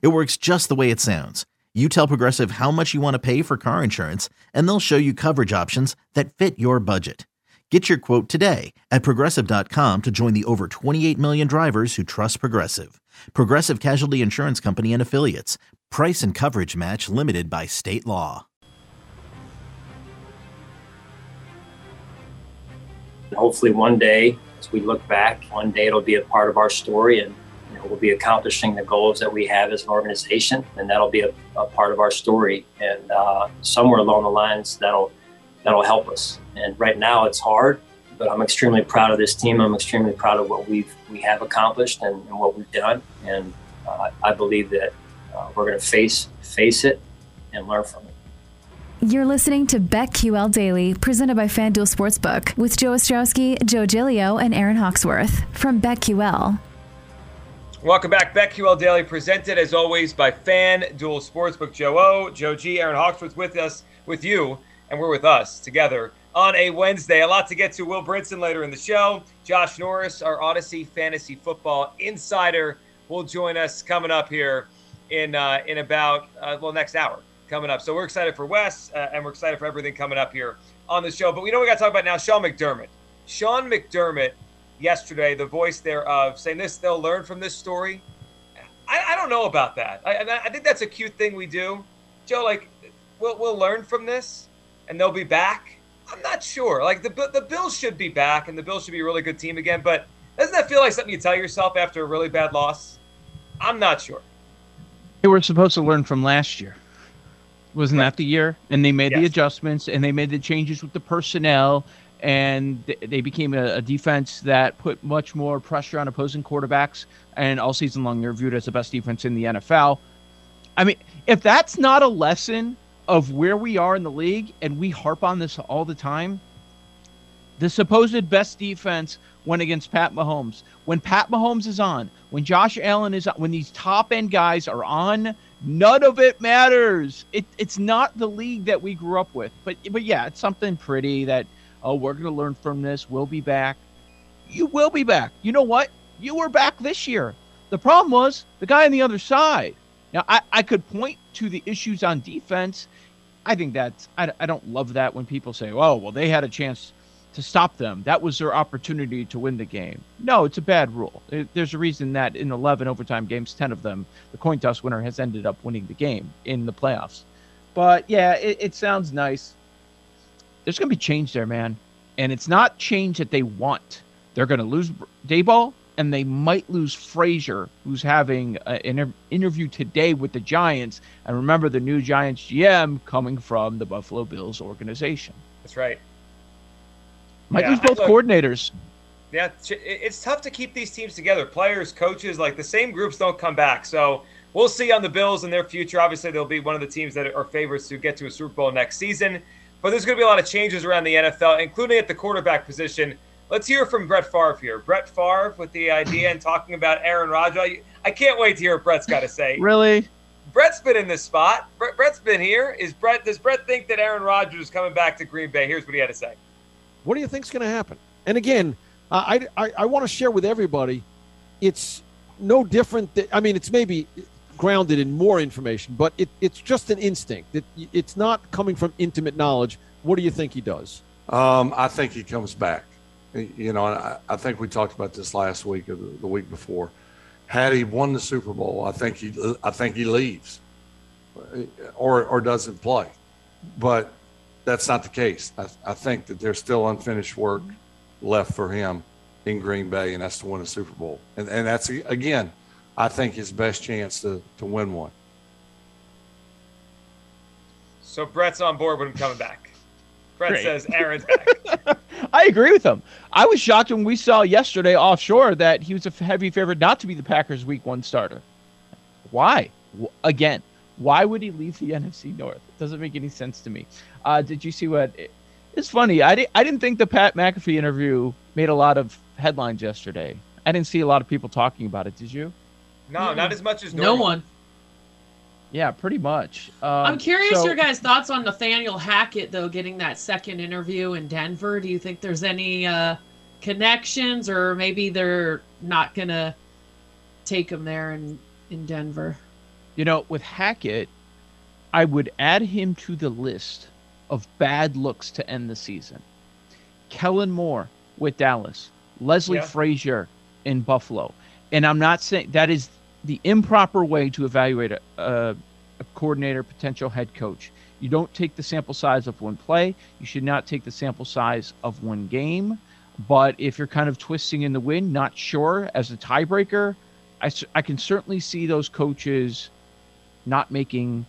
It works just the way it sounds. You tell Progressive how much you want to pay for car insurance, and they'll show you coverage options that fit your budget. Get your quote today at progressive.com to join the over 28 million drivers who trust Progressive. Progressive Casualty Insurance Company and Affiliates. Price and coverage match limited by state law. Hopefully, one day, as we look back, one day it'll be a part of our story and we'll be accomplishing the goals that we have as an organization, and that'll be a, a part of our story. And uh, somewhere along the lines, that'll that'll help us. And right now, it's hard, but I'm extremely proud of this team. I'm extremely proud of what we've we have accomplished and, and what we've done. And uh, I believe that uh, we're going to face face it and learn from it. You're listening to BetQL Daily, presented by FanDuel Sportsbook, with Joe Ostrowski, Joe Giglio, and Aaron Hawksworth from BetQL. Welcome back. BetQL Daily, presented as always by Fan FanDuel Sportsbook. Joe O, Joe G, Aaron Hawksworth with us, with you, and we're with us together on a Wednesday. A lot to get to. Will Brinson later in the show. Josh Norris, our Odyssey Fantasy Football Insider, will join us coming up here in uh, in about uh, well next hour coming up. So we're excited for Wes, uh, and we're excited for everything coming up here on the show. But we know we got to talk about now Sean McDermott. Sean McDermott yesterday, the voice thereof, saying this, they'll learn from this story. I, I don't know about that. I, I think that's a cute thing we do. Joe, like, we'll, we'll learn from this and they'll be back. I'm not sure. Like, the, the Bills should be back and the Bills should be a really good team again. But doesn't that feel like something you tell yourself after a really bad loss? I'm not sure. They were supposed to learn from last year. Wasn't right. that the year? And they made yes. the adjustments and they made the changes with the personnel and they became a, defense that put much more pressure on opposing quarterbacks. And all season long, they're viewed as the best defense in the NFL. I mean, if that's not a lesson of where we are in the league, and we harp on this all the time, the supposed best defense went against Pat Mahomes. When Pat Mahomes is on, when Josh Allen is on, when these top end guys are on, none of it matters. It, it's not the league that we grew up with. But but yeah, it's something pretty that oh, we're going to learn from this. We'll be back. You will be back. You know what? You were back this year. The problem was the guy on the other side. Now, I, I could point to the issues on defense. I think that's, I, I don't love that when people say, oh, well, they had a chance to stop them. That was their opportunity to win the game. No, it's a bad rule. There's a reason that in 11 overtime games, 10 of them, the coin toss winner has ended up winning the game in the playoffs. But yeah, it, it sounds nice there's going to be change there, man. And it's not change that they want. They're going to lose Daboll, and they might lose Frazier, who's having an interview today with the Giants. And remember, the new Giants GM coming from the Buffalo Bills organization. That's right. Might yeah, lose both look, coordinators. Yeah, it's tough to keep these teams together. Players, coaches, like the same groups don't come back. So we'll see on the Bills and their future. Obviously, they'll be one of the teams that are favorites to get to a Super Bowl next season. But there's going to be a lot of changes around the NFL, including at the quarterback position. Let's hear from Brett Favre here. Brett Favre with the idea and talking about Aaron Rodgers. I can't wait to hear what Brett's got to say. really? Brett's been in this spot. Brett, Brett's been here. Is Brett? Does Brett think that Aaron Rodgers is coming back to Green Bay? Here's what he had to say. What do you think's going to happen? And again, I I, I want to share with everybody. It's no different. That, I mean, it's maybe grounded in more information, but it, it's just an instinct. It, it's not coming from intimate knowledge. What do you think he does? Um, I think he comes back. You know, I, I, think we talked about this last week or the, week before. Had he won the Super Bowl, I think he, I think he leaves, or or doesn't play. But that's not the case. I, I think that there's still unfinished work left for him in Green Bay, and that's to win a Super Bowl. And and that's again I think his best chance to, to win one. So Brett's on board with him coming back. Brett Great. says Aaron's back. I agree with him. I was shocked when we saw yesterday offshore that he was a heavy favorite not to be the Packers' Week One starter. Why? Again, Why would he leave the NFC North? It doesn't make any sense to me. Uh, did you see what? It's funny. I, di- I didn't think the Pat McAfee interview made a lot of headlines yesterday. I didn't see a lot of people talking about it. Did you? No, mm-hmm. not as much as normal. no one. Yeah, pretty much. Um, I'm curious so, your guys' thoughts on Nathaniel Hackett though getting that second interview in Denver. Do you think there's any uh, connections, or maybe they're not gonna take him there in in Denver? You know, with Hackett, I would add him to the list of bad looks to end the season. Kellen Moore with Dallas, Leslie yeah. Frazier in Buffalo, and I'm not saying that is the improper way to evaluate a, a, a, coordinator, potential head coach. You don't take the sample size of one play. You should not take the sample size of one game. But if you're kind of twisting in the wind, not sure as a tiebreaker, I, I can certainly see those coaches not making,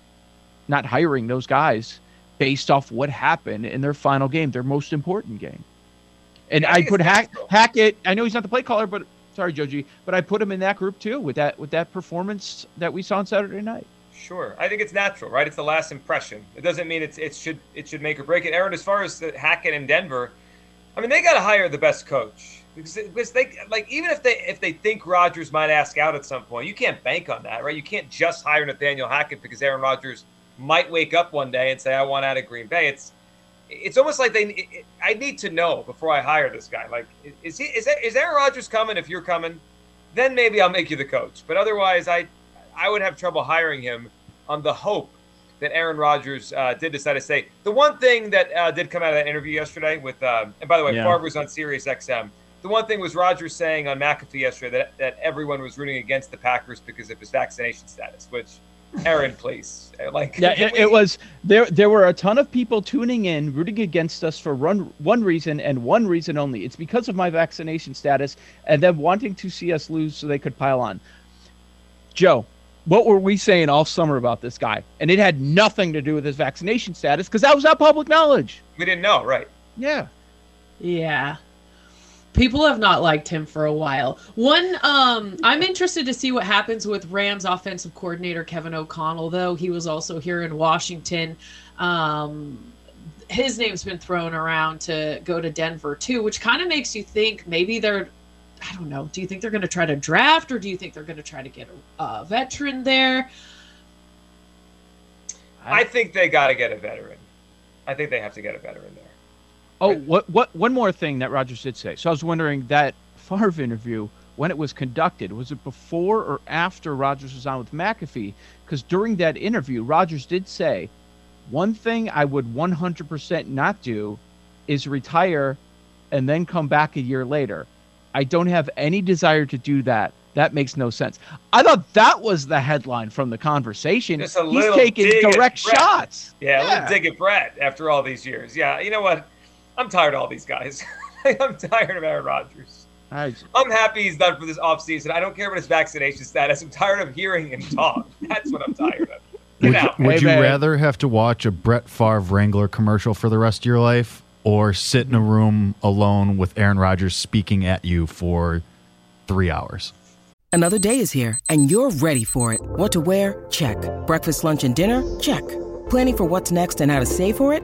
not hiring those guys based off what happened in their final game, their most important game. And I, I put Hack, Hackett. I know he's not the play caller, but sorry, Joji, but I put him in that group too with that with that performance that we saw on Saturday night. Sure, I think it's natural, right? It's the last impression. It doesn't mean it's it should it should make or break it. Aaron, as far as Hackett and Denver, I mean they got to hire the best coach because, because they like even if they if they think Rodgers might ask out at some point, you can't bank on that, right? You can't just hire Nathaniel Hackett because Aaron Rodgers might wake up one day and say I want out of Green Bay. It's it's almost like they. I need to know before I hire this guy. Like, is he? Is, is Aaron Rodgers coming? If you're coming, then maybe I'll make you the coach. But otherwise, I, I would have trouble hiring him on the hope that Aaron Rodgers uh, did decide to stay. The one thing that uh, did come out of that interview yesterday with, uh, and by the way, yeah. Favre was on Sirius XM. The one thing was Rodgers saying on McAfee yesterday that, that everyone was rooting against the Packers because of his vaccination status, which Aaron, please. Like, yeah, it, it, was there. There were a ton of people tuning in, rooting against us for one one reason and one reason only. It's because of my vaccination status, and them wanting to see us lose so they could pile on. Joe, what were we saying all summer about this guy? And it had nothing to do with his vaccination status because that was not public knowledge. We didn't know, right? Yeah. Yeah people have not liked him for a while. One, um, I'm interested to see what happens with Rams offensive coordinator Kevin O'Connell, though he was also here in Washington. Um, his name's been thrown around to go to Denver too, which kind of makes you think maybe they're. I don't know. Do you think they're going to try to draft, or do you think they're going to try to get a, a veteran there? I think they got to get a veteran. I think they have to get a veteran there. Oh, what what one more thing that Rodgers did say. So I was wondering that Favre interview when it was conducted was it before or after Rodgers was on with McAfee? Because during that interview, Rodgers did say one thing I would 100% not do is retire and then come back a year later. I don't have any desire to do that. That makes no sense. I thought that was the headline from the conversation. He's taking direct shots. Yeah, yeah. a little dig at Brett after all these years. Yeah, you know what? I'm tired of all these guys. I'm tired of Aaron Rodgers. I, am happy he's done for this offseason. I don't care about his vaccination status. I'm tired of hearing him talk. That's what I'm tired of. Would you, would you rather have to watch a Brett Favre Wrangler commercial for the rest of your life or sit in a room alone with Aaron Rodgers speaking at you for three hours? Another day is here, and you're ready for it. What to wear? Check. Breakfast, lunch, and dinner? Check. Planning for what's next and how to save for it?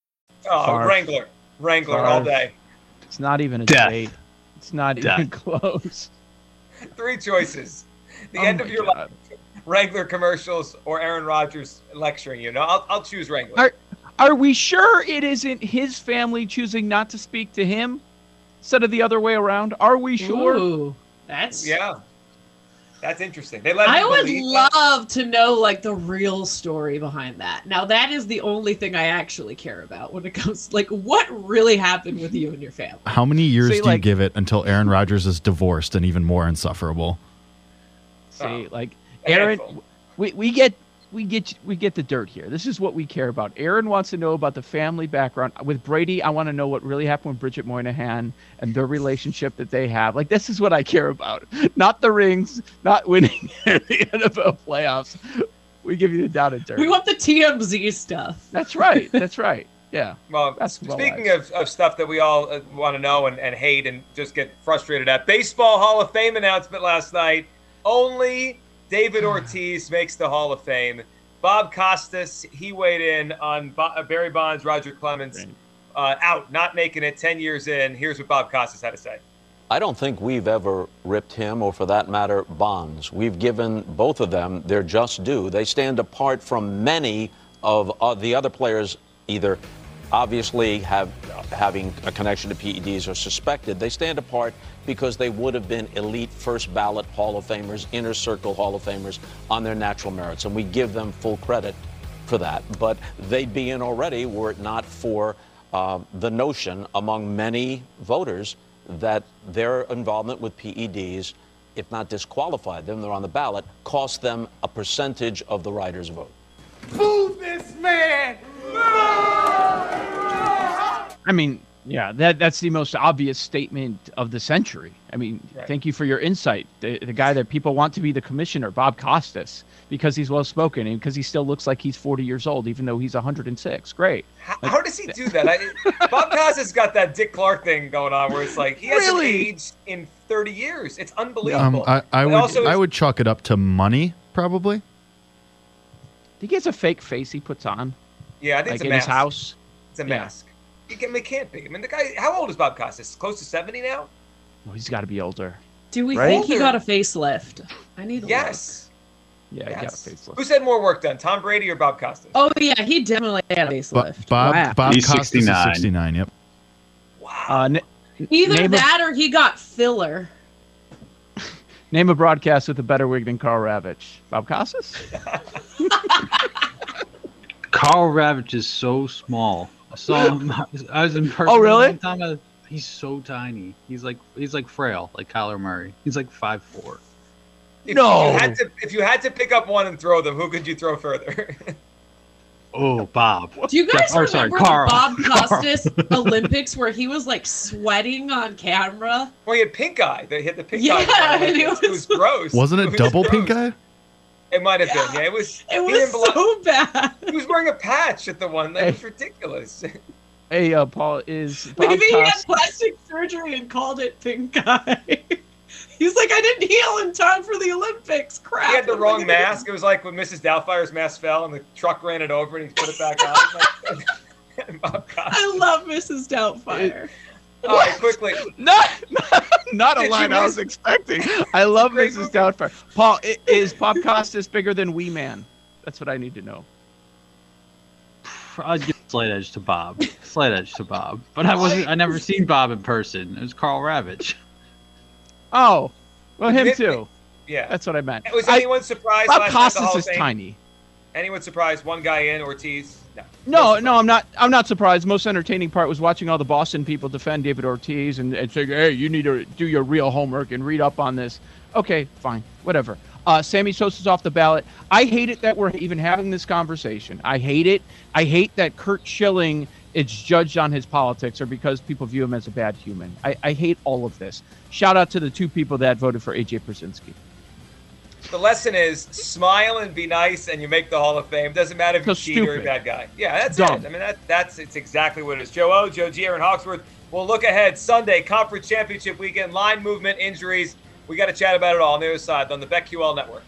Oh, Wrangler, Wrangler all day. It's not even a Death. debate. It's not Death. even close. Three choices: the oh end of your God. life, Wrangler commercials, or Aaron Rodgers lecturing you. No, I'll, I'll choose Wrangler. Are, are we sure it isn't his family choosing not to speak to him? instead of the other way around? Are we sure? Ooh, that's Yeah. That's interesting. They let I would believe that. love to know like the real story behind that. Now that is the only thing I actually care about when it comes like what really happened with you and your family. How many years See, do you give it until Aaron Rodgers is divorced and even more insufferable? See, like Aaron, we, we get we get we get the dirt here. This is what we care about. Aaron wants to know about the family background. With Brady, I want to know what really happened with Bridget Moynahan and their relationship that they have. Like this is what I care about. Not the rings, not winning the NFL playoffs. We give you the down and dirt. We want the TMZ stuff. That's right. That's right. Yeah. Well, That's well speaking of, of stuff that we all uh, want to know and, and hate and just get frustrated at, Baseball Hall of Fame announcement last night. Only David Ortiz makes the Hall of Fame. Bob Costas, he weighed in on Bo- uh, Barry Bonds, Roger Clemens, uh, out, not making it 10 years in. Here's what Bob Costas had to say. I don't think we've ever ripped him, or for that matter, Bonds. We've given both of them their just due. They stand apart from many of uh, the other players, either obviously have having a connection to PEDs or suspected. They stand apart because they would have been elite first ballot Hall of Famers, inner circle Hall of Famers on their natural merits, and we give them full credit for that. But they'd be in already were it not for uh, the notion among many voters that their involvement with PEDs, if not disqualified them, they're on the ballot, cost them a percentage of the writer's vote. Boo this man! I mean, yeah, that that's the most obvious statement of the century. I mean, Right. thank you for your insight. The, the guy that people want to be the commissioner, Bob Costas, because he's well spoken and because he still looks like he's 40 years old, even though he's 106. Great. How, how does he do that? I, Bob Costas got that Dick Clark thing going on where it's like he hasn't Really? aged in 30 years. It's unbelievable. Um, I, I would also I would chalk it up to money, probably. Think he has a fake face he puts on, yeah, I think like it's a in mask. his house. It's a Yeah. mask. It, can, it can't be. I mean, the guy. How old is Bob Costas? Close to 70 now. Oh, he's got to be older. Do we Right? think he got a facelift? I need to Yes. Yeah, he got a facelift. Who's had more work done, Tom Brady or Bob Costas? Oh yeah, he definitely had a Bo- facelift. Bob Wow. Bob He's Costas 69. is 69. Yep. Uh, n- Either name a- that or he got filler. name a broadcast with a better wig than Karl Ravech. Bob Costas? Karl Ravech is so small. I saw him. I was in person. Oh, really? One time. He's so tiny. He's like he's like frail, like Kyler Murray. He's like five four. If No. You had to, if you had to pick up one and throw them, who could you throw further? Oh, Bob. Do you guys Or, sorry, remember Karl. Bob Costas Olympics where he was like sweating on camera? well, he had pink eye. They hit the pink Yeah, eye. and it it was gross. Wasn't it was double gross. pink eye? It might have been. Yeah, it was. It was didn't belong- so bad. He was wearing a patch at the one. That was ridiculous. Hey, uh, Paul, is Bob Maybe he had plastic surgery and called it pink eye. He's like, I didn't heal in time for the Olympics. Crap. He had the what am I wrong mask. It was like when Mrs. Doubtfire's mask fell and the truck ran it over and he put it back on. Like, Bob do? Costas. I love Mrs. Doubtfire. All right, quickly. Not, not a Did you line I was expecting. I love Great Mrs. movie. Doubtfire. Paul, i- is Bob Costas bigger than Wee Man? That's what I need to know. I'd give slight edge to Bob. Slight edge to Bob. But I wasn't. I never seen Bob in person. It was Karl Ravech. Oh, well, him too. Yeah. That's what I meant. Was I- anyone surprised? Bob last night at the Hall Costas is Fame? tiny. Anyone surprised? One guy in Ortiz. No. No, no, I'm not. I'm not surprised. Most entertaining part was watching all the Boston people defend David Ortiz and, and saying, "Hey, you need to do your real homework and read up on this." Okay, fine, whatever. Uh, Sammy Sosa's off the ballot. I hate it that we're even having this conversation. I hate it. I hate that Curt Schilling is judged on his politics or because people view him as a bad human. I, I hate all of this. Shout out to the two people that voted for AJ Pierzynski. The lesson is smile and be nice, and you make the Hall of Fame. Doesn't matter if So you cheat or a bad guy. Yeah, that's Dumb. it. I mean, that, that's it's exactly what it is. Joe O, Joe G, Aaron Hawksworth. We'll look ahead Sunday, conference championship weekend, line movement, injuries. We got to chat about it all on the other side on the BetQL network.